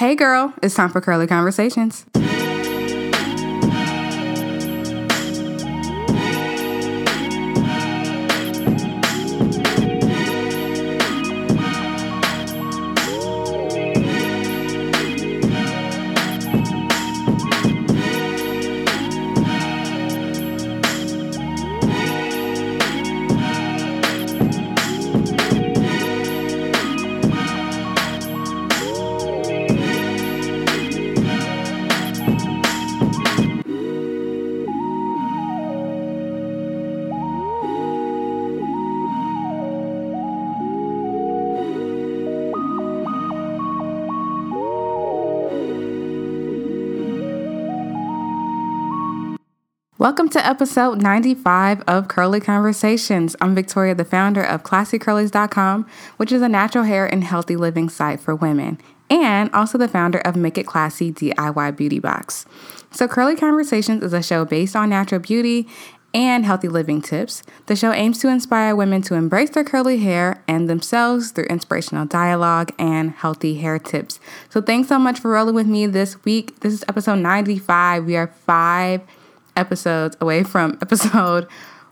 Hey girl, it's time for Curly Conversations. Welcome to episode 95 of Curly Conversations. I'm Victoria, the founder of ClassyCurlies.com, which is a natural hair and healthy living site for women, and also the founder of Make It Classy DIY Beauty Box. So, Curly Conversations is a show based on natural beauty and healthy living tips. The show aims to inspire women to embrace their curly hair and themselves through inspirational dialogue and healthy hair tips. So, thanks so much for rolling with me this week. This is episode 95. We are five episodes away from episode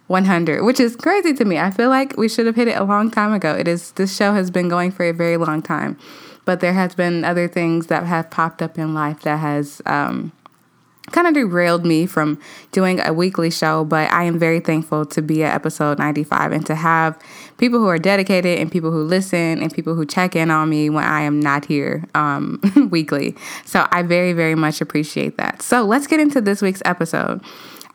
100, which is crazy to me. I feel like we should have hit it a long time ago. It is this show has been going for a very long time, but there has been other things that have popped up in life that has um, kind of derailed me from doing a weekly show, but I am very thankful to be at episode 95 and to have people who are dedicated and people who listen and people who check in on me when I am not here um, weekly. So I very, very much appreciate that. So let's get into this week's episode.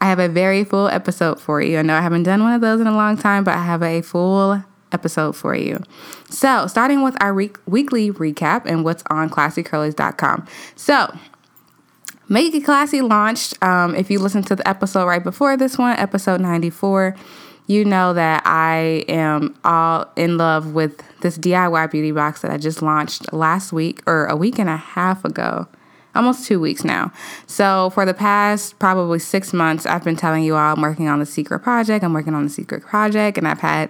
I have a very full episode for you. I know I haven't done one of those in a long time, but I have a full episode for you. So, starting with our week- weekly recap and what's on classycurlies.com. So, Make It Classy launched. Um, if you listen to the episode right before this one, episode 94, you know that I am all in love with this DIY beauty box that I just launched last week or a week and a half ago. Almost two weeks now. So, for the past probably six months, I've been telling you all I'm working on the secret project. I'm working on the secret project, and I've had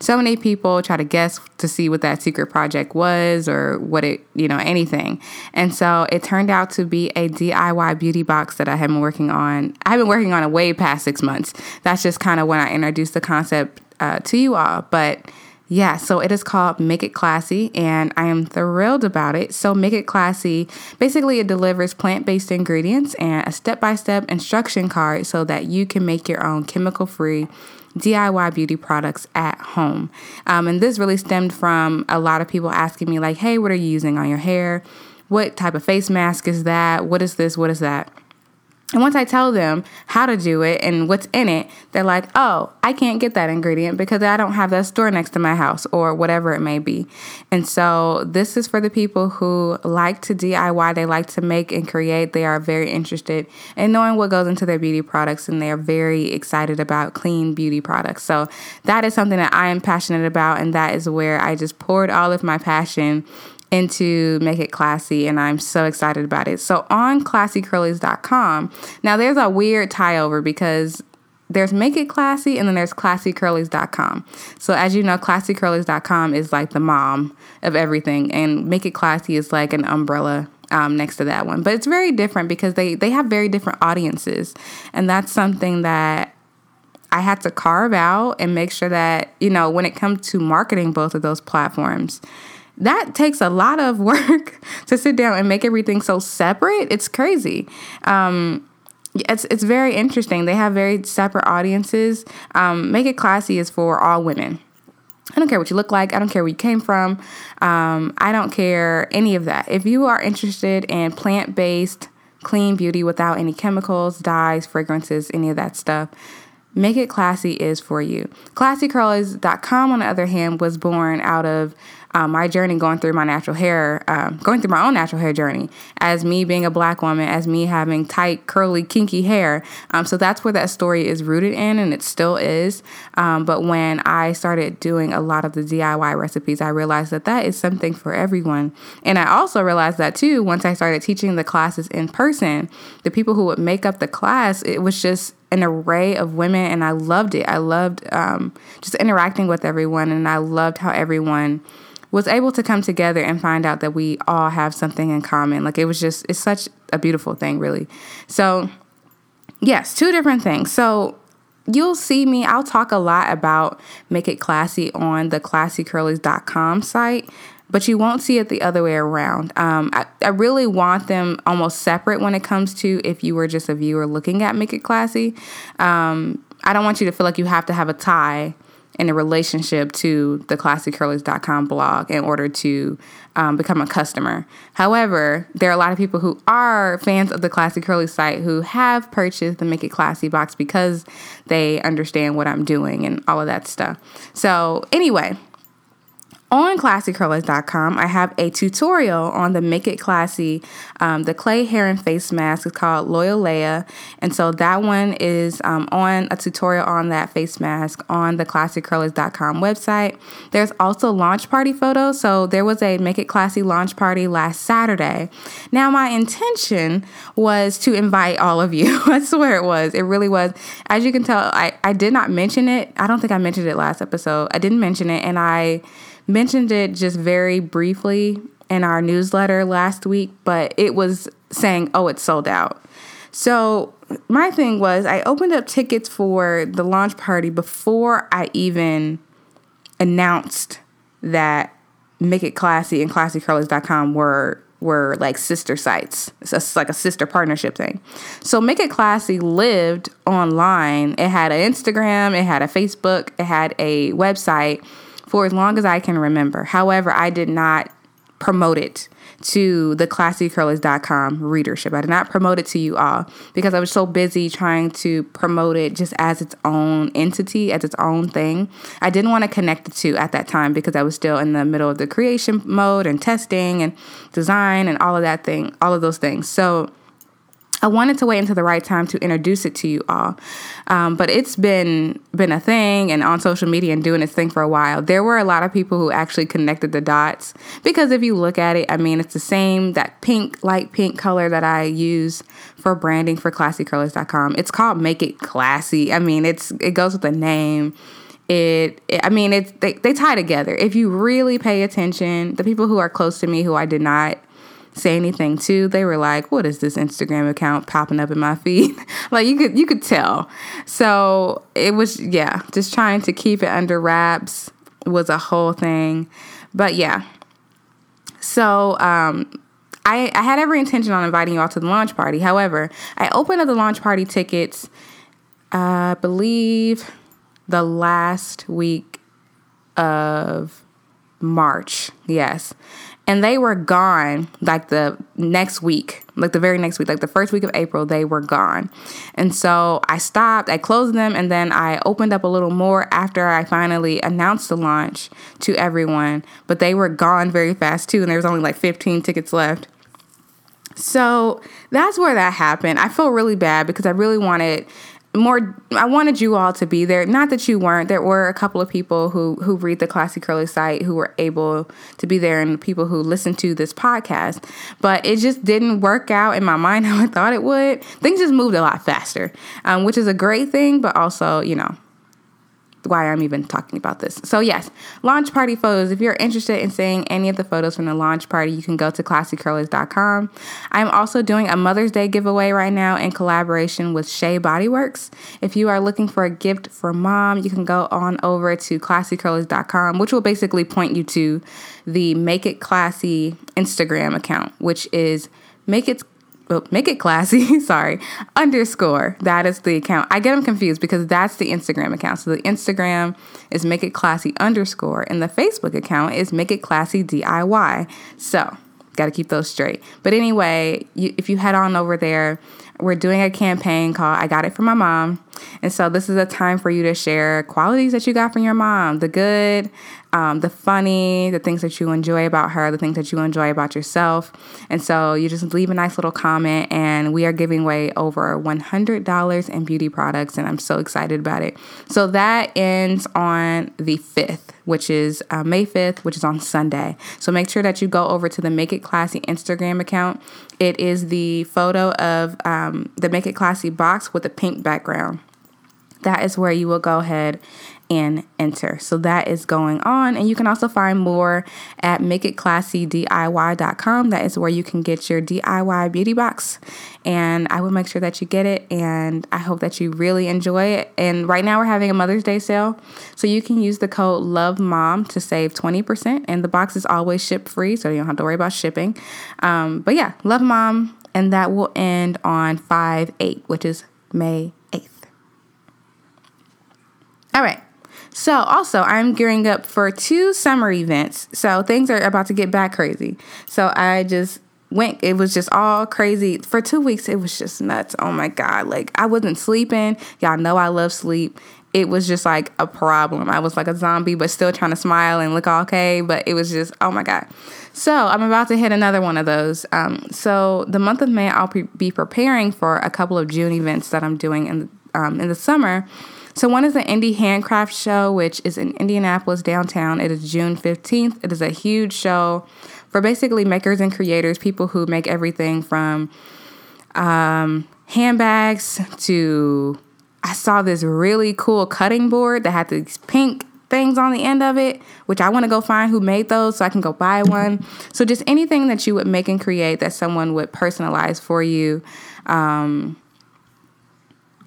so many people try to guess to see what that secret project was or what it, you know, anything. And so it turned out to be a DIY beauty box that I have been working on. I've been working on it way past six months. That's just kind of when I introduced the concept uh, to you all. But yeah, so it is called Make It Classy, and I am thrilled about it. So, Make It Classy basically, it delivers plant based ingredients and a step by step instruction card so that you can make your own chemical free DIY beauty products at home. Um, and this really stemmed from a lot of people asking me, like, hey, what are you using on your hair? What type of face mask is that? What is this? What is that? And once I tell them how to do it and what's in it, they're like, oh, I can't get that ingredient because I don't have that store next to my house or whatever it may be. And so this is for the people who like to DIY, they like to make and create. They are very interested in knowing what goes into their beauty products and they are very excited about clean beauty products. So that is something that I am passionate about. And that is where I just poured all of my passion into Make It Classy, and I'm so excited about it. So on classycurlies.com, now there's a weird tie over because there's Make It Classy and then there's classycurlies.com. So as you know, classycurlies.com is like the mom of everything, and Make It Classy is like an umbrella um, next to that one. But it's very different because they they have very different audiences, and that's something that I had to carve out and make sure that you know when it comes to marketing both of those platforms that takes a lot of work to sit down and make everything so separate. It's crazy. Um, it's it's very interesting. They have very separate audiences. Um, Make It Classy is for all women. I don't care what you look like. I don't care where you came from. Um, I don't care any of that. If you are interested in plant based, clean beauty without any chemicals, dyes, fragrances, any of that stuff, Make It Classy is for you. ClassyCurlies.com, on the other hand, was born out of um, my journey going through my natural hair, um, going through my own natural hair journey, as me being a black woman, as me having tight, curly, kinky hair. Um, so that's where that story is rooted in, and it still is. Um, but when I started doing a lot of the DIY recipes, I realized that that is something for everyone. And I also realized that too once I started teaching the classes in person, the people who would make up the class, it was just an array of women and I loved it. I loved um, just interacting with everyone and I loved how everyone was able to come together and find out that we all have something in common. Like it was just, it's such a beautiful thing, really. So, yes, two different things. So, you'll see me, I'll talk a lot about Make It Classy on the classycurlies.com site but you won't see it the other way around. Um, I, I really want them almost separate when it comes to if you were just a viewer looking at Make It Classy. Um, I don't want you to feel like you have to have a tie in a relationship to the classycurlies.com blog in order to um, become a customer. However, there are a lot of people who are fans of the Classy Curly site who have purchased the Make It Classy box because they understand what I'm doing and all of that stuff. So, anyway, on classycurlies.com, I have a tutorial on the Make It Classy, um, the clay hair and face mask. is called Loyal Leia. And so that one is um, on a tutorial on that face mask on the classycurlies.com website. There's also launch party photos. So there was a Make It Classy launch party last Saturday. Now, my intention was to invite all of you. I swear it was. It really was. As you can tell, I, I did not mention it. I don't think I mentioned it last episode. I didn't mention it. And I mentioned it just very briefly in our newsletter last week, but it was saying, oh, it's sold out. So, my thing was, I opened up tickets for the launch party before I even announced that Make It Classy and ClassyCurlies.com were were like sister sites. It's like a sister partnership thing. So Make It Classy lived online. It had an Instagram, it had a Facebook, it had a website for as long as I can remember. However, I did not promote it to the classycurlies.com readership. I did not promote it to you all because I was so busy trying to promote it just as its own entity, as its own thing. I didn't want to connect the two at that time because I was still in the middle of the creation mode and testing and design and all of that thing, all of those things. So I wanted to wait until the right time to introduce it to you all, um, but it's been been a thing and on social media and doing its thing for a while. There were a lot of people who actually connected the dots because if you look at it, I mean, it's the same that pink, light pink color that I use for branding for ClassyCurlies.com. It's called Make It Classy. I mean, it's it goes with the name. It, it, i mean it's they, they tie together if you really pay attention the people who are close to me who i did not say anything to, they were like, "What is this Instagram account popping up in my feed?" like you could you could tell. So it was yeah, just trying to keep it under wraps was a whole thing. But yeah. So um I, I had every intention on inviting you all to the launch party. However, I opened up the launch party tickets, I believe, the last week of March. Yes and they were gone like the next week like the very next week like the first week of april they were gone. And so i stopped i closed them and then i opened up a little more after i finally announced the launch to everyone. But they were gone very fast too and there was only like 15 tickets left. So that's where that happened. I felt really bad because i really wanted more I wanted you all to be there. Not that you weren't. There were a couple of people who who read the Classy Curly site who were able to be there and people who listened to this podcast. But it just didn't work out in my mind how I thought it would. Things just moved a lot faster, um, which is a great thing, but also, you know, why I'm even talking about this. So, yes, launch party photos. If you're interested in seeing any of the photos from the launch party, you can go to classycurlies.com. I'm also doing a Mother's Day giveaway right now in collaboration with Shea Bodyworks. If you are looking for a gift for mom, you can go on over to classycurlies.com, which will basically point you to the Make It Classy Instagram account, which is Make It well, make it classy, sorry, underscore. That is the account. I get them confused because that's the Instagram account. So the Instagram is make it classy underscore, and the Facebook account is make it classy DIY. So, got to keep those straight. But anyway, you, if you head on over there, we're doing a campaign called I Got It From My Mom. And so this is a time for you to share qualities that you got from your mom the good, um, the funny, the things that you enjoy about her, the things that you enjoy about yourself. And so you just leave a nice little comment, and we are giving away over $100 in beauty products, and I'm so excited about it. So that ends on the 5th, which is uh, May 5th, which is on Sunday. So make sure that you go over to the Make It Classy Instagram account. It is the photo of um, the Make It Classy box with a pink background that is where you will go ahead and enter. So that is going on. And you can also find more at makeitclassydiy.com. That is where you can get your DIY beauty box. And I will make sure that you get it. And I hope that you really enjoy it. And right now we're having a Mother's Day sale. So you can use the code LOVEMOM to save 20%. And the box is always ship free. So you don't have to worry about shipping. Um, but yeah, Love Mom. And that will end on 5 8, which is May 8th. All right. So, also, I'm gearing up for two summer events. So, things are about to get back crazy. So, I just went, it was just all crazy. For two weeks, it was just nuts. Oh my God. Like, I wasn't sleeping. Y'all know I love sleep. It was just like a problem. I was like a zombie, but still trying to smile and look okay. But it was just, oh my God. So, I'm about to hit another one of those. Um, so, the month of May, I'll pre- be preparing for a couple of June events that I'm doing in, um, in the summer. So, one is the Indie Handcraft Show, which is in Indianapolis downtown. It is June 15th. It is a huge show for basically makers and creators, people who make everything from um, handbags to. I saw this really cool cutting board that had these pink things on the end of it, which I want to go find who made those so I can go buy one. So, just anything that you would make and create that someone would personalize for you. Um,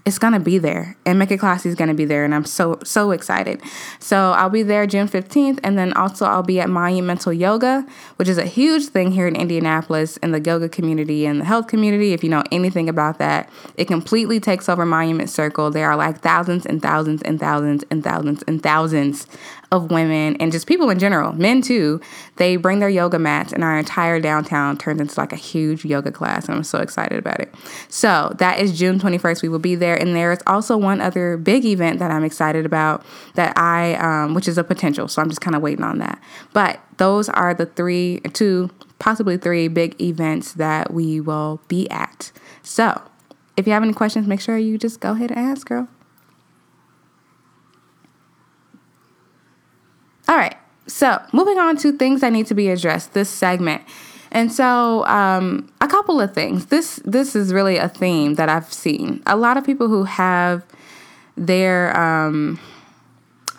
it's gonna be there. And make it classy is gonna be there and i'm so so excited. So i'll be there june 15th and then also i'll be at monumental yoga which is a huge thing here in indianapolis in the yoga community and the health community. If you know anything about that it completely takes over monument circle. There are like thousands and thousands and thousands and thousands and thousands of women and just people in general, men too. They bring their yoga mats, and our entire downtown turns into like a huge yoga class. And I'm so excited about it. So that is June 21st. We will be there, and there is also one other big event that I'm excited about that I, um, which is a potential. So I'm just kind of waiting on that. But those are the three, two, possibly three big events that we will be at. So if you have any questions, make sure you just go ahead and ask, girl. All right. So, moving on to things that need to be addressed this segment. And so, um, a couple of things. This this is really a theme that I've seen. A lot of people who have their um,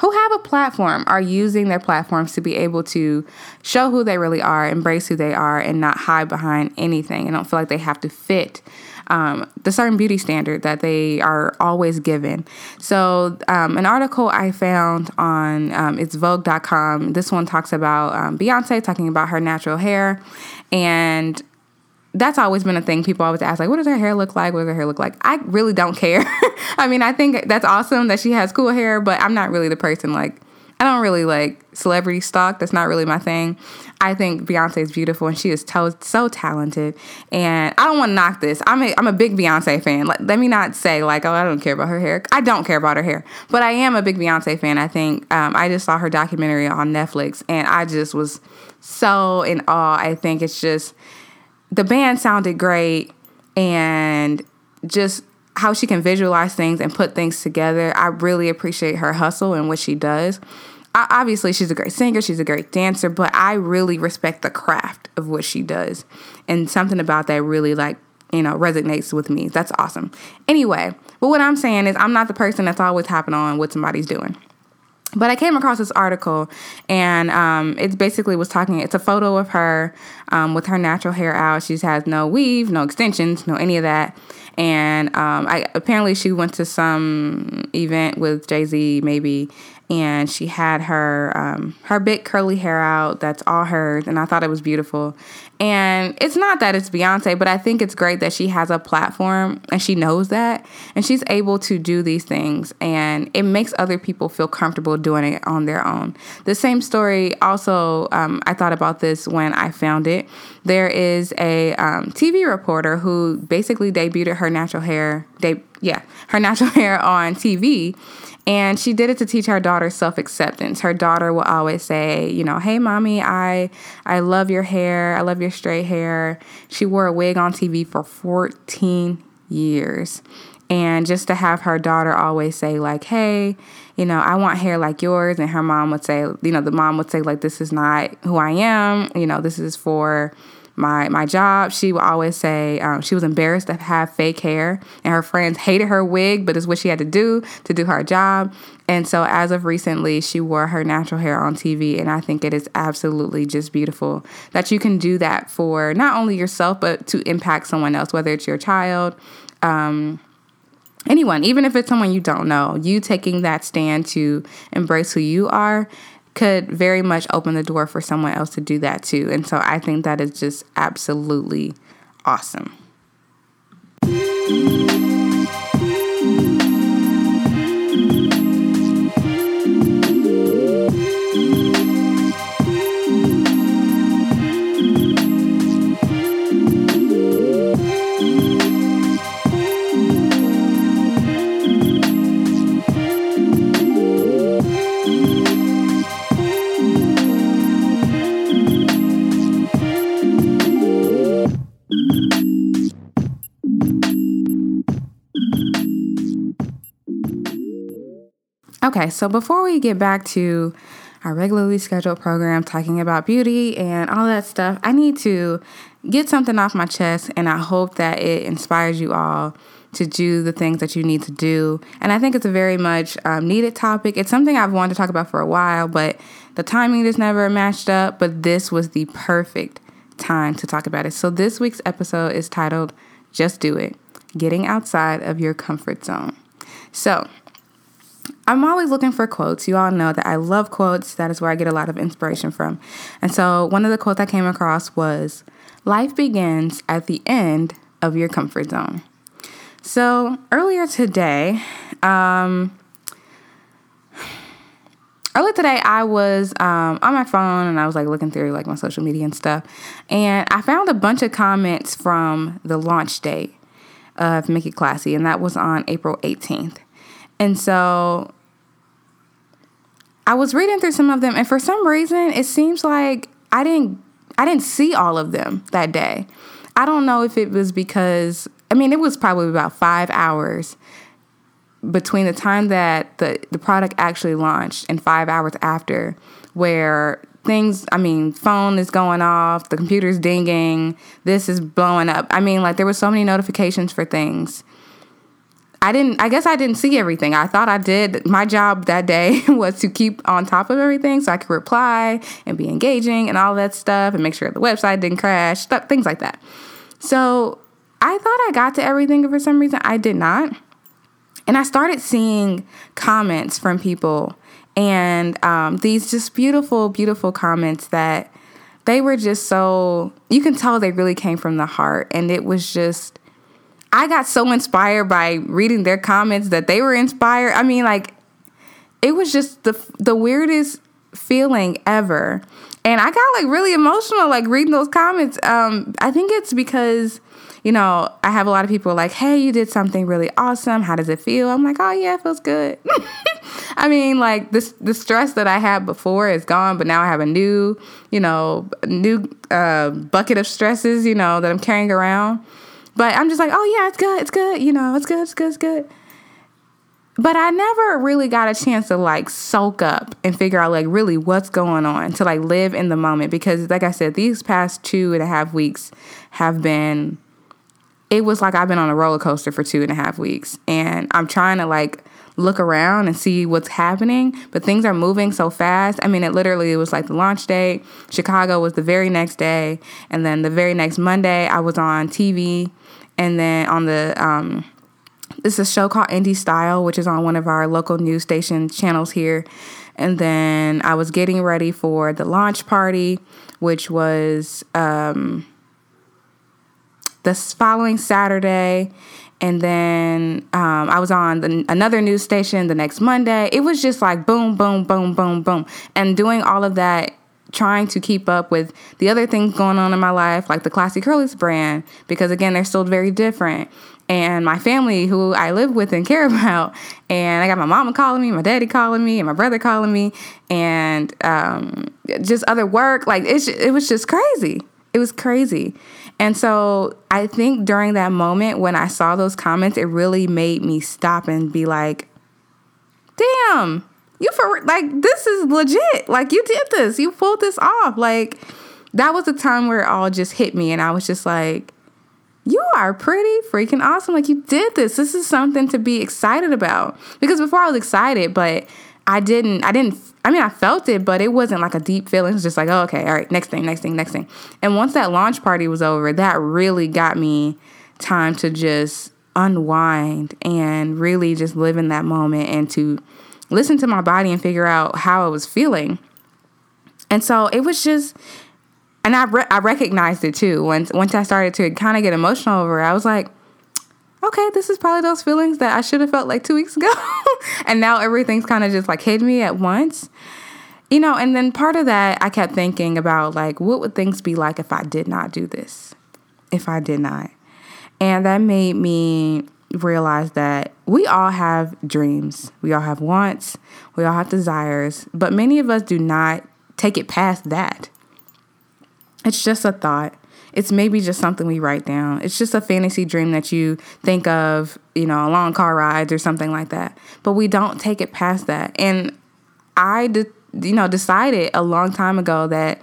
who have a platform are using their platforms to be able to show who they really are, embrace who they are, and not hide behind anything. And don't feel like they have to fit um, the certain beauty standard that they are always given. So, um, an article I found on um, it's Vogue.com. This one talks about um, Beyonce talking about her natural hair, and that's always been a thing. People always ask, like, what does her hair look like? What does her hair look like? I really don't care. I mean, I think that's awesome that she has cool hair, but I'm not really the person like I don't really like celebrity stalk. That's not really my thing. I think Beyonce is beautiful and she is to- so talented. And I don't want to knock this. I'm a, I'm a big Beyonce fan. Let, let me not say like, oh, I don't care about her hair. I don't care about her hair, but I am a big Beyonce fan. I think um, I just saw her documentary on Netflix and I just was so in awe. I think it's just the band sounded great and just how she can visualize things and put things together. I really appreciate her hustle and what she does obviously she's a great singer, she's a great dancer, but I really respect the craft of what she does. And something about that really like, you know, resonates with me. That's awesome. Anyway, but what I'm saying is I'm not the person that's always hopping on what somebody's doing. But I came across this article, and um, it basically was talking. It's a photo of her um, with her natural hair out. She has no weave, no extensions, no any of that. And um, I apparently she went to some event with Jay Z, maybe, and she had her um, her big curly hair out. That's all hers, and I thought it was beautiful. And it's not that it's Beyonce, but I think it's great that she has a platform and she knows that, and she's able to do these things, and it makes other people feel comfortable doing it on their own. The same story. Also, um, I thought about this when I found it. There is a um, TV reporter who basically debuted her natural hair. De- yeah, her natural hair on TV and she did it to teach her daughter self-acceptance. Her daughter will always say, you know, "Hey mommy, I I love your hair. I love your straight hair." She wore a wig on TV for 14 years. And just to have her daughter always say like, "Hey, you know, I want hair like yours." And her mom would say, you know, the mom would say like, "This is not who I am. You know, this is for my my job, she would always say um, she was embarrassed to have fake hair, and her friends hated her wig, but it's what she had to do to do her job. And so, as of recently, she wore her natural hair on TV, and I think it is absolutely just beautiful that you can do that for not only yourself but to impact someone else, whether it's your child. Um, anyone, even if it's someone you don't know, you taking that stand to embrace who you are could very much open the door for someone else to do that too. And so I think that is just absolutely awesome. Okay, so before we get back to our regularly scheduled program talking about beauty and all that stuff, I need to get something off my chest, and I hope that it inspires you all to do the things that you need to do. And I think it's a very much um, needed topic. It's something I've wanted to talk about for a while, but the timing just never matched up. But this was the perfect time to talk about it. So this week's episode is titled Just Do It Getting Outside of Your Comfort Zone. So, I'm always looking for quotes. You all know that I love quotes. That is where I get a lot of inspiration from. And so one of the quotes I came across was Life begins at the end of your comfort zone. So earlier today, um, earlier today I was um, on my phone and I was like looking through like my social media and stuff, and I found a bunch of comments from the launch date of It Classy, and that was on April 18th. And so I was reading through some of them and for some reason it seems like I didn't I didn't see all of them that day. I don't know if it was because I mean it was probably about 5 hours between the time that the the product actually launched and 5 hours after where things i mean phone is going off the computer's dinging this is blowing up i mean like there were so many notifications for things I didn't, I guess I didn't see everything. I thought I did. My job that day was to keep on top of everything so I could reply and be engaging and all that stuff and make sure the website didn't crash, stuff, things like that. So I thought I got to everything, for some reason I did not. And I started seeing comments from people and um, these just beautiful, beautiful comments that they were just so, you can tell they really came from the heart. And it was just, I got so inspired by reading their comments that they were inspired. I mean, like it was just the the weirdest feeling ever. And I got like really emotional like reading those comments. Um I think it's because you know, I have a lot of people like, "Hey, you did something really awesome. How does it feel?" I'm like, "Oh yeah, it feels good." I mean, like this the stress that I had before is gone, but now I have a new, you know, new uh, bucket of stresses, you know, that I'm carrying around. But I'm just like, oh yeah, it's good, it's good, you know, it's good, it's good, it's good. But I never really got a chance to like soak up and figure out like really what's going on to like live in the moment because like I said, these past two and a half weeks have been it was like I've been on a roller coaster for two and a half weeks. And I'm trying to like look around and see what's happening, but things are moving so fast. I mean, it literally it was like the launch date. Chicago was the very next day, and then the very next Monday, I was on TV, and then on the um, this is a show called Indy Style, which is on one of our local news station channels here. And then I was getting ready for the launch party, which was um, the following Saturday and then um, I was on the, another news station the next Monday. It was just like boom, boom, boom, boom, boom, and doing all of that, trying to keep up with the other things going on in my life, like the Classy Curlies brand, because again, they're still very different. And my family, who I live with and care about, and I got my mama calling me, my daddy calling me, and my brother calling me, and um, just other work. Like it was just crazy. It was crazy. And so I think during that moment when I saw those comments, it really made me stop and be like, damn, you for like this is legit. Like you did this. You pulled this off. Like that was the time where it all just hit me, and I was just like, you are pretty freaking awesome. Like you did this. This is something to be excited about. Because before I was excited, but I didn't, I didn't, I mean, I felt it, but it wasn't like a deep feeling. It was just like, oh, okay, all right, next thing, next thing, next thing. And once that launch party was over, that really got me time to just unwind and really just live in that moment and to listen to my body and figure out how I was feeling. And so it was just, and I re- I recognized it too. Once once I started to kind of get emotional over it, I was like, okay, this is probably those feelings that I should have felt like two weeks ago, and now everything's kind of just like hit me at once. You know, and then part of that, I kept thinking about like, what would things be like if I did not do this? If I did not. And that made me realize that we all have dreams, we all have wants, we all have desires, but many of us do not take it past that. It's just a thought. It's maybe just something we write down. It's just a fantasy dream that you think of, you know, long car rides or something like that. But we don't take it past that. And I, de- you know, decided a long time ago that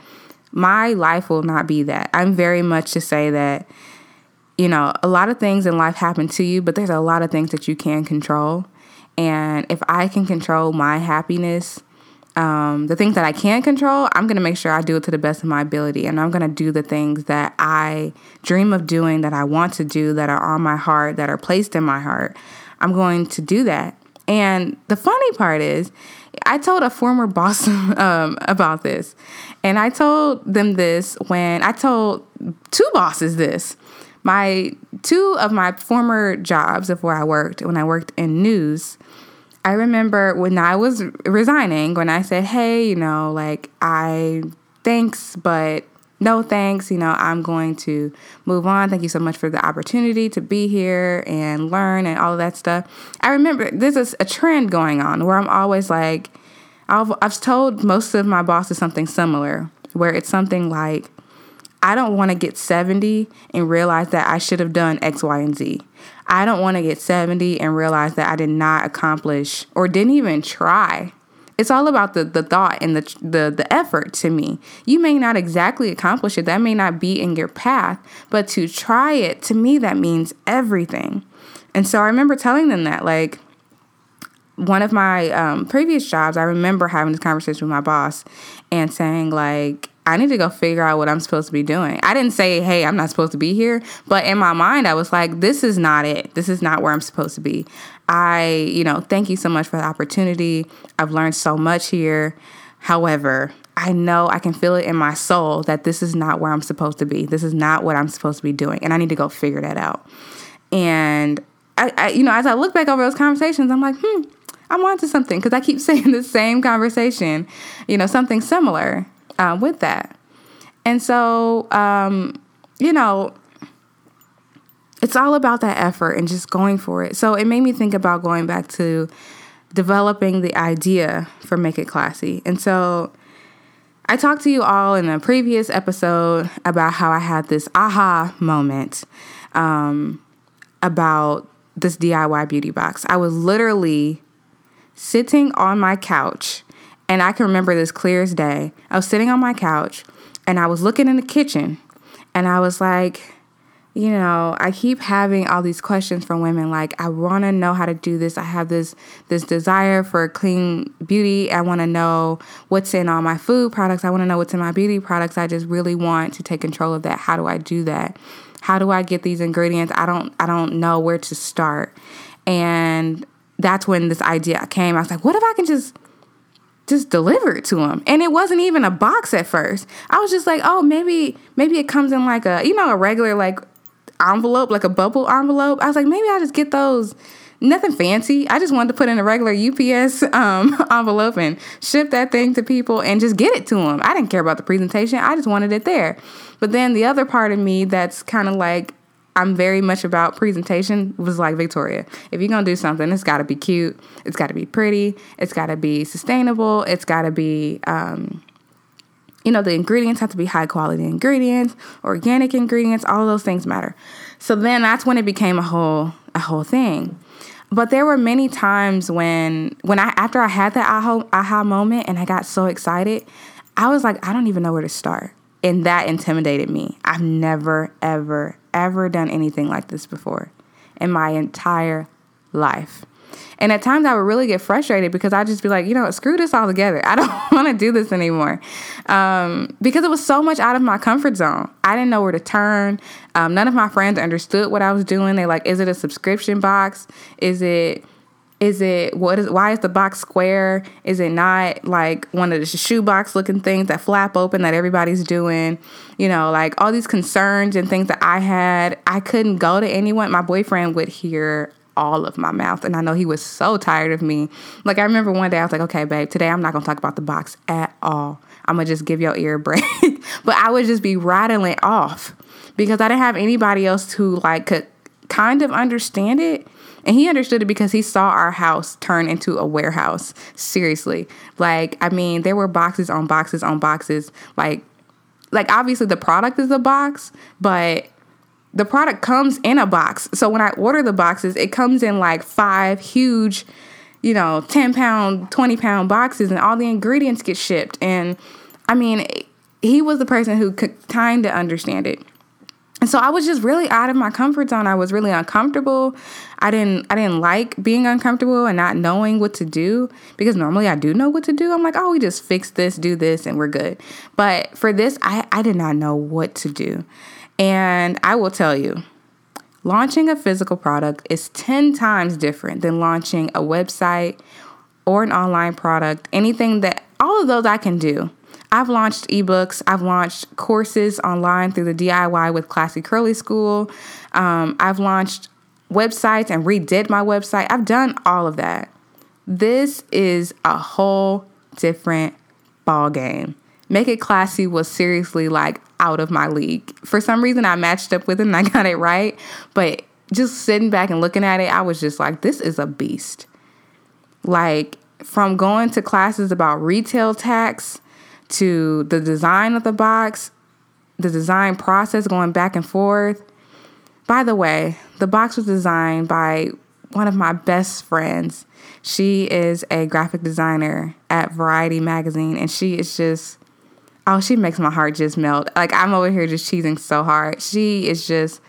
my life will not be that. I'm very much to say that, you know, a lot of things in life happen to you, but there's a lot of things that you can control. And if I can control my happiness, um, the things that I can't control, I'm going to make sure I do it to the best of my ability. And I'm going to do the things that I dream of doing, that I want to do, that are on my heart, that are placed in my heart. I'm going to do that. And the funny part is, I told a former boss um, about this. And I told them this when I told two bosses this. My two of my former jobs of where I worked, when I worked in news, I remember when I was resigning, when I said, hey, you know, like, I thanks, but no thanks. You know, I'm going to move on. Thank you so much for the opportunity to be here and learn and all of that stuff. I remember this is a trend going on where I'm always like, I've, I've told most of my bosses something similar, where it's something like, I don't want to get 70 and realize that I should have done X, Y, and Z. I don't want to get 70 and realize that I did not accomplish or didn't even try. It's all about the, the thought and the, the the effort to me. You may not exactly accomplish it. That may not be in your path, but to try it, to me, that means everything. And so I remember telling them that, like, one of my um, previous jobs, I remember having this conversation with my boss and saying, like, I need to go figure out what I'm supposed to be doing. I didn't say, hey, I'm not supposed to be here, but in my mind, I was like, this is not it. This is not where I'm supposed to be. I, you know, thank you so much for the opportunity. I've learned so much here. However, I know I can feel it in my soul that this is not where I'm supposed to be. This is not what I'm supposed to be doing. And I need to go figure that out. And I, I you know, as I look back over those conversations, I'm like, hmm, I'm onto something because I keep saying the same conversation, you know, something similar uh, with that. And so, um, you know, it's all about that effort and just going for it. So it made me think about going back to developing the idea for Make It Classy. And so I talked to you all in a previous episode about how I had this aha moment um, about this DIY beauty box. I was literally sitting on my couch and I can remember this clear as day. I was sitting on my couch and I was looking in the kitchen and I was like, you know, I keep having all these questions from women like I want to know how to do this. I have this this desire for clean beauty. I want to know what's in all my food products. I want to know what's in my beauty products. I just really want to take control of that. How do I do that? How do I get these ingredients? I don't I don't know where to start. And that's when this idea came. I was like, what if I can just just delivered to him. And it wasn't even a box at first. I was just like, oh, maybe maybe it comes in like a, you know, a regular like envelope, like a bubble envelope. I was like, maybe I'll just get those. Nothing fancy. I just wanted to put in a regular UPS um, envelope and ship that thing to people and just get it to them. I didn't care about the presentation. I just wanted it there. But then the other part of me that's kind of like I'm very much about presentation was like Victoria. If you're gonna do something, it's gotta be cute, it's gotta be pretty, it's gotta be sustainable, it's gotta be um, you know, the ingredients have to be high quality ingredients, organic ingredients, all those things matter. So then that's when it became a whole a whole thing. But there were many times when when I after I had that aha aha moment and I got so excited, I was like, I don't even know where to start. And that intimidated me. I've never, ever, ever done anything like this before in my entire life. And at times I would really get frustrated because I'd just be like, you know, screw this all together. I don't want to do this anymore. Um, because it was so much out of my comfort zone. I didn't know where to turn. Um, none of my friends understood what I was doing. They like, is it a subscription box? Is it is it what is why is the box square? Is it not like one of the shoebox looking things that flap open that everybody's doing? You know, like all these concerns and things that I had. I couldn't go to anyone. My boyfriend would hear all of my mouth. And I know he was so tired of me. Like I remember one day I was like, okay, babe, today I'm not gonna talk about the box at all. I'm gonna just give your ear a break. but I would just be rattling off because I didn't have anybody else who like could kind of understand it and he understood it because he saw our house turn into a warehouse. Seriously. Like, I mean, there were boxes on boxes on boxes. Like, like obviously the product is a box, but the product comes in a box. So when I order the boxes, it comes in like five huge, you know, 10 pound, 20 pound boxes, and all the ingredients get shipped. And I mean, he was the person who could kind of understand it. And so I was just really out of my comfort zone. I was really uncomfortable. I didn't I didn't like being uncomfortable and not knowing what to do because normally I do know what to do. I'm like, "Oh, we just fix this, do this and we're good." But for this, I I did not know what to do. And I will tell you, launching a physical product is 10 times different than launching a website or an online product. Anything that all of those I can do. I've launched ebooks. I've launched courses online through the DIY with Classy Curly School. Um, I've launched websites and redid my website. I've done all of that. This is a whole different ball game. Make It Classy was seriously like out of my league. For some reason, I matched up with it and I got it right. But just sitting back and looking at it, I was just like, this is a beast. Like, from going to classes about retail tax to the design of the box, the design process going back and forth. By the way, the box was designed by one of my best friends. She is a graphic designer at Variety Magazine, and she is just, oh, she makes my heart just melt. Like, I'm over here just cheesing so hard. She is just,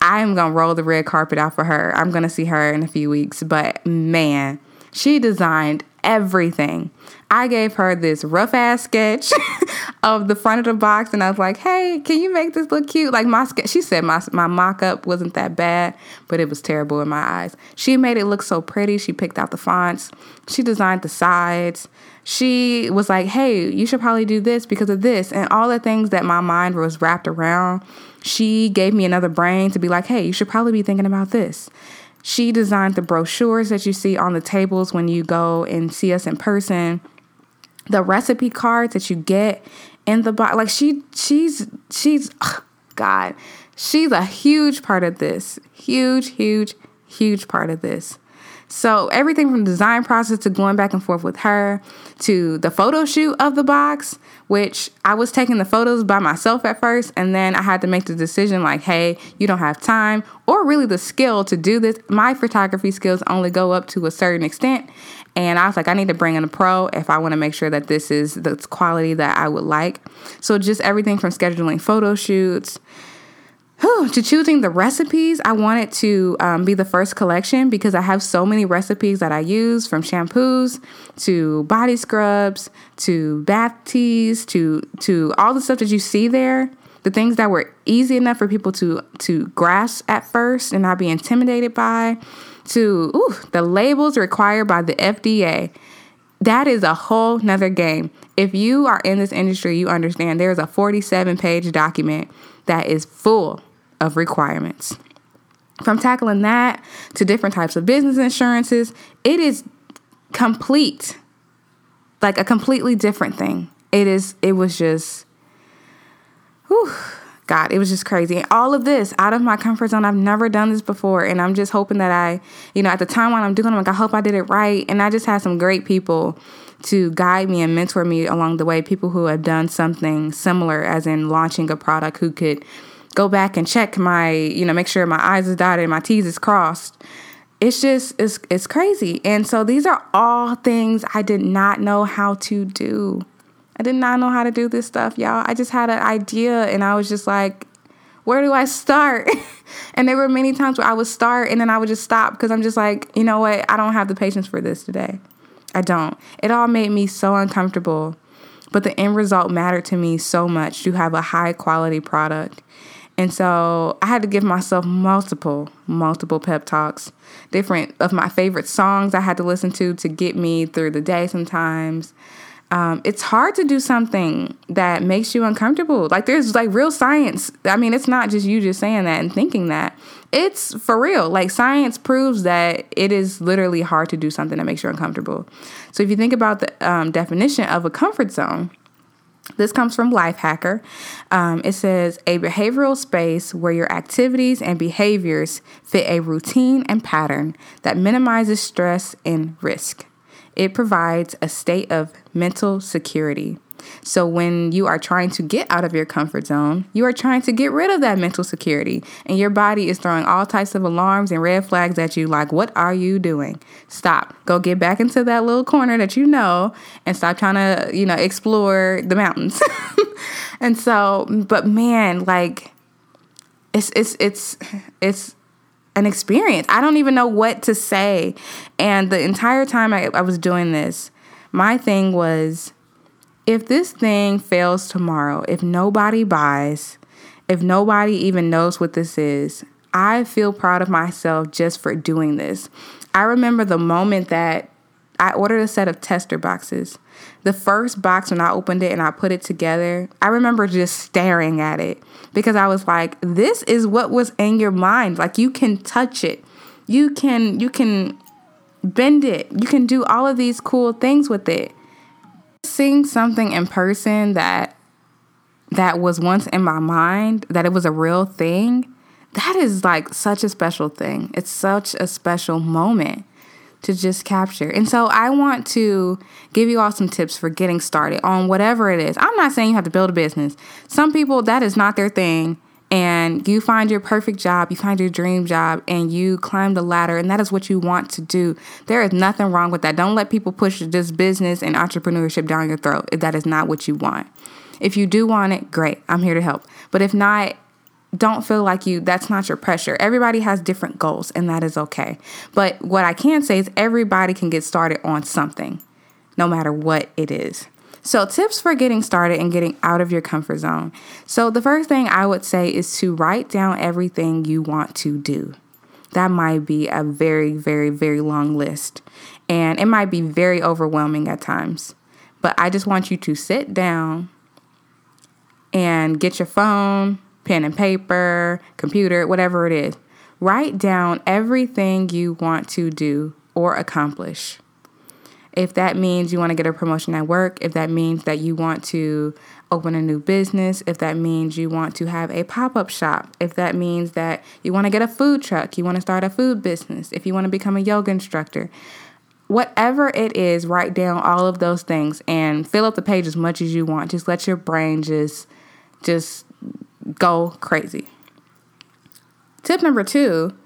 I am gonna roll the red carpet out for her. I'm gonna see her in a few weeks, but man, she designed everything. I gave her this rough ass sketch of the front of the box, and I was like, "Hey, can you make this look cute?" Like my sketch, she said my my mock up wasn't that bad, but it was terrible in my eyes. She made it look so pretty. She picked out the fonts. She designed the sides. She was like, "Hey, you should probably do this because of this," and all the things that my mind was wrapped around. She gave me another brain to be like, "Hey, you should probably be thinking about this." She designed the brochures that you see on the tables when you go and see us in person. The recipe cards that you get in the box. Like she she's she's God. She's a huge part of this. Huge, huge, huge part of this. So everything from the design process to going back and forth with her to the photo shoot of the box, which I was taking the photos by myself at first and then I had to make the decision like, "Hey, you don't have time or really the skill to do this. My photography skills only go up to a certain extent." And I was like, I need to bring in a pro if I want to make sure that this is the quality that I would like. So just everything from scheduling photo shoots, to choosing the recipes, I wanted to um, be the first collection because I have so many recipes that I use from shampoos to body scrubs to bath teas to to all the stuff that you see there. The things that were easy enough for people to to grasp at first and not be intimidated by, to ooh, the labels required by the FDA. That is a whole nother game. If you are in this industry, you understand there's a 47 page document that is full of requirements. From tackling that to different types of business insurances, it is complete, like a completely different thing. It is, it was just, whew, God, it was just crazy. And all of this out of my comfort zone. I've never done this before. And I'm just hoping that I, you know, at the time when I'm doing it, like, I hope I did it right. And I just had some great people to guide me and mentor me along the way. People who have done something similar, as in launching a product who could go back and check my, you know, make sure my I's is dotted and my T's is crossed. It's just it's it's crazy. And so these are all things I did not know how to do. I did not know how to do this stuff, y'all. I just had an idea and I was just like, where do I start? and there were many times where I would start and then I would just stop because I'm just like, you know what? I don't have the patience for this today. I don't. It all made me so uncomfortable. But the end result mattered to me so much to have a high quality product. And so I had to give myself multiple, multiple pep talks, different of my favorite songs I had to listen to to get me through the day sometimes. Um, it's hard to do something that makes you uncomfortable. Like there's like real science. I mean, it's not just you just saying that and thinking that. It's for real. Like science proves that it is literally hard to do something that makes you uncomfortable. So if you think about the um, definition of a comfort zone, this comes from Lifehacker. Um, it says a behavioral space where your activities and behaviors fit a routine and pattern that minimizes stress and risk. It provides a state of mental security. So, when you are trying to get out of your comfort zone, you are trying to get rid of that mental security, and your body is throwing all types of alarms and red flags at you like, What are you doing? Stop. Go get back into that little corner that you know and stop trying to, you know, explore the mountains. and so, but man, like, it's, it's, it's, it's, an experience. I don't even know what to say. And the entire time I, I was doing this, my thing was if this thing fails tomorrow, if nobody buys, if nobody even knows what this is, I feel proud of myself just for doing this. I remember the moment that I ordered a set of tester boxes. The first box, when I opened it and I put it together, I remember just staring at it because I was like, this is what was in your mind. Like you can touch it. You can you can bend it. You can do all of these cool things with it. Seeing something in person that that was once in my mind, that it was a real thing, that is like such a special thing. It's such a special moment to just capture. And so I want to give you all some tips for getting started on whatever it is. I'm not saying you have to build a business. Some people that is not their thing and you find your perfect job, you find your dream job and you climb the ladder and that is what you want to do. There is nothing wrong with that. Don't let people push this business and entrepreneurship down your throat if that is not what you want. If you do want it, great. I'm here to help. But if not, don't feel like you that's not your pressure. Everybody has different goals and that is okay. But what I can say is everybody can get started on something no matter what it is. So, tips for getting started and getting out of your comfort zone. So, the first thing I would say is to write down everything you want to do. That might be a very, very, very long list, and it might be very overwhelming at times. But I just want you to sit down and get your phone, pen and paper, computer, whatever it is. Write down everything you want to do or accomplish. If that means you want to get a promotion at work, if that means that you want to open a new business, if that means you want to have a pop up shop, if that means that you want to get a food truck, you want to start a food business, if you want to become a yoga instructor, whatever it is, write down all of those things and fill up the page as much as you want. Just let your brain just just go crazy. Tip number two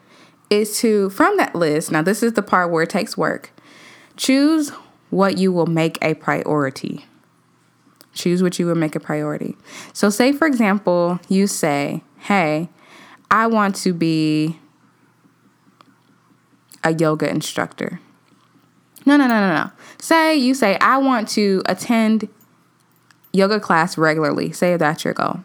is to, from that list, now this is the part where it takes work, choose what you will make a priority. Choose what you will make a priority. So, say for example, you say, Hey, I want to be a yoga instructor. No, no, no, no, no. Say you say, I want to attend yoga class regularly. Say that's your goal.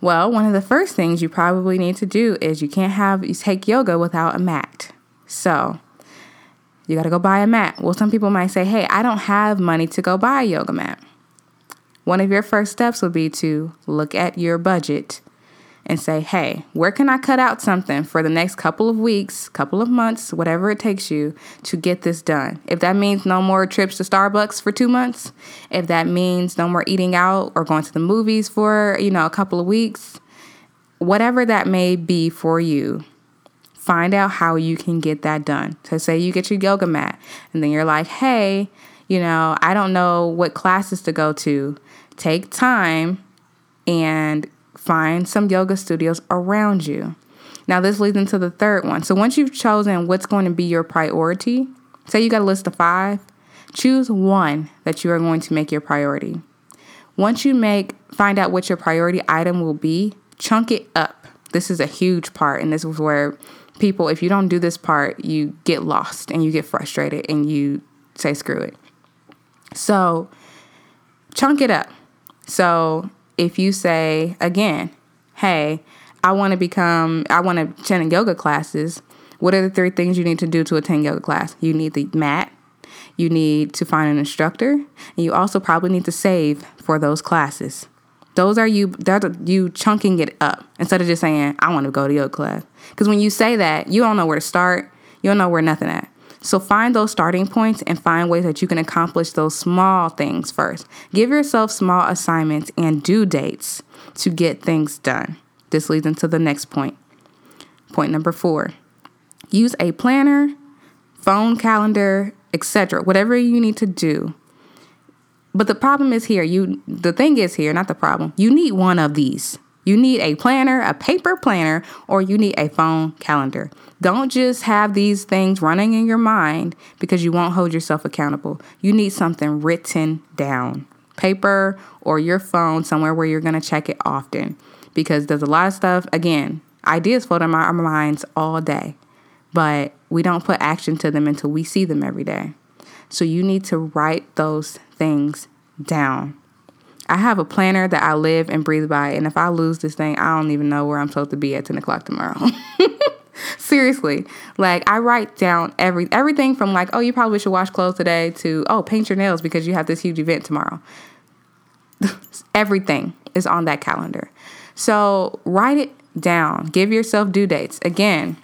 Well, one of the first things you probably need to do is you can't have you take yoga without a mat. So, you got to go buy a mat. Well, some people might say, "Hey, I don't have money to go buy a yoga mat." One of your first steps would be to look at your budget and say, hey, where can I cut out something for the next couple of weeks, couple of months, whatever it takes you to get this done? If that means no more trips to Starbucks for two months, if that means no more eating out or going to the movies for, you know, a couple of weeks, whatever that may be for you, find out how you can get that done. So, say you get your yoga mat, and then you're like, hey, you know, I don't know what classes to go to. Take time and find some yoga studios around you. Now, this leads into the third one. So, once you've chosen what's going to be your priority, say you got a list of five, Choose one that you are going to make your priority. Once you make find out what your priority item will be, chunk it up. This is a huge part and this is where people if you don't do this part, you get lost and you get frustrated and you say screw it. So, chunk it up. So, if you say again, "Hey, I want to become I want to attend yoga classes," what are the three things you need to do to attend yoga class? You need the mat, you need to find an instructor, and you also probably need to save for those classes. Those are you that you chunking it up instead of just saying I want to go to yoga class. Because when you say that, you don't know where to start. You don't know where nothing at. So find those starting points and find ways that you can accomplish those small things first. Give yourself small assignments and due dates to get things done. This leads into the next point. Point number 4. Use a planner, phone calendar, etc. Whatever you need to do. But the problem is here, you the thing is here, not the problem. You need one of these. You need a planner, a paper planner, or you need a phone calendar. Don't just have these things running in your mind because you won't hold yourself accountable. You need something written down, paper or your phone, somewhere where you're going to check it often. Because there's a lot of stuff, again, ideas float in our minds all day but we don't put action to them until we see them every day. So you need to write those things down. I have a planner that I live and breathe by, and if I lose this thing, I don't even know where I'm supposed to be at 10 o'clock tomorrow. Seriously, like I write down every everything from like, oh, you probably should wash clothes today to oh, paint your nails because you have this huge event tomorrow. everything is on that calendar. So write it down. Give yourself due dates. Again,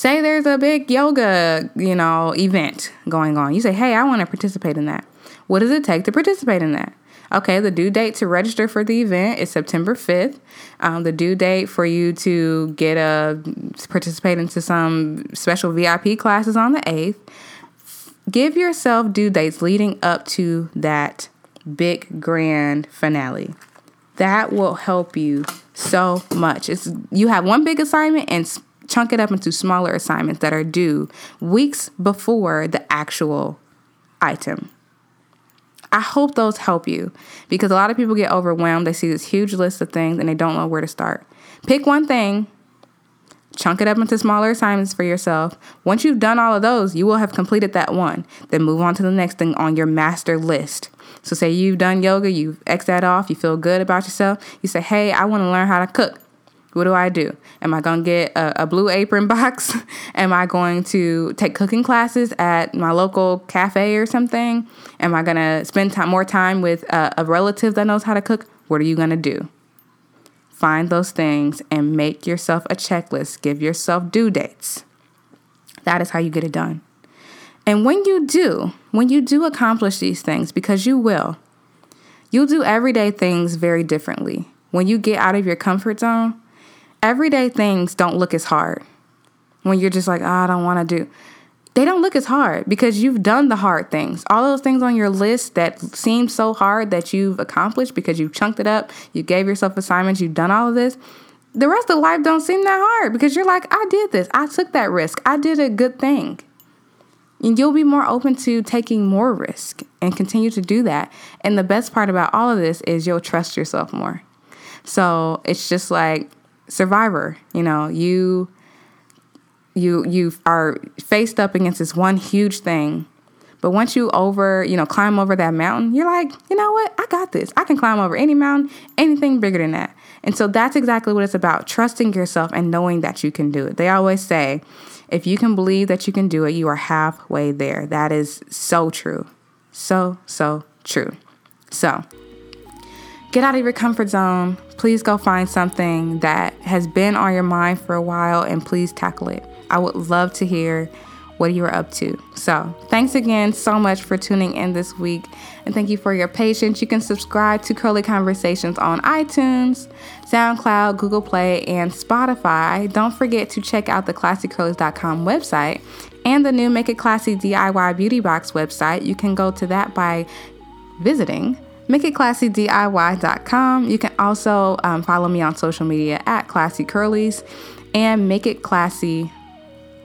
Say there's a big yoga, you know, event going on. You say, "Hey, I want to participate in that." What does it take to participate in that? Okay, the due date to register for the event is September 5th. Um, the due date for you to get a participate into some special VIP classes on the 8th. Give yourself due dates leading up to that big grand finale. That will help you so much. It's you have one big assignment and chunk it up into smaller assignments that are due weeks before the actual item. I hope those help you because a lot of people get overwhelmed. They see this huge list of things and they don't know where to start. Pick one thing, chunk it up into smaller assignments for yourself. Once you've done all of those, you will have completed that one. Then move on to the next thing on your master list. So, say you've done yoga, you've X that off, you feel good about yourself. You say, Hey, I want to learn how to cook. What do I do? Am I going to get a, a, blue apron box? Am I going to take cooking classes at my local cafe or something? Am I going to spend time, more time with a, a relative that knows how to cook? What are you going to do? Find those things and make yourself a checklist. Give yourself due dates. That is how you get it done. And when you do, when you do accomplish these things, because you will, you'll do everyday things very differently. When you get out of your comfort zone, everyday things don't look as hard when you're just like, oh, I don't want to do. They don't look as hard because you've done the hard things. All those things on your list that seem so hard that you've accomplished because you've chunked it up, you gave yourself assignments, you've done all of this. The rest of life don't seem that hard because you're like, I did this. I took that risk. I did a good thing. And you'll be more open to taking more risk and continue to do that. And the best part about all of this is you'll trust yourself more. So it's just like survivor you know you you you are faced up against this one huge thing but once you over you know climb over that mountain you're like you know what? I got this. I can climb over any mountain anything bigger than that. And so that's exactly what it's about trusting yourself and knowing that you can do it. They always say if you can believe that you can do it you are halfway there. That is so true. So so true. So get out of your comfort zone. Please go find something that has been on your mind for a while and please tackle it. I would love to hear what you are up to. So, thanks again so much for tuning in this week and thank you for your patience. You can subscribe to Curly Conversations on iTunes, SoundCloud, Google Play, and Spotify. Don't forget to check out the classycurlies.com website and the new Make It Classy DIY Beauty Box website. You can go to that by visiting makeitclassydiy.com. You can also um, follow me on social media at Classy Curlies and Make It Classy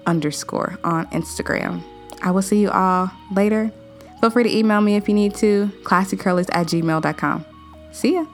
underscore on Instagram. I will see you all later. Feel free to email me if you need to, classycurlies at gmail.com. See ya.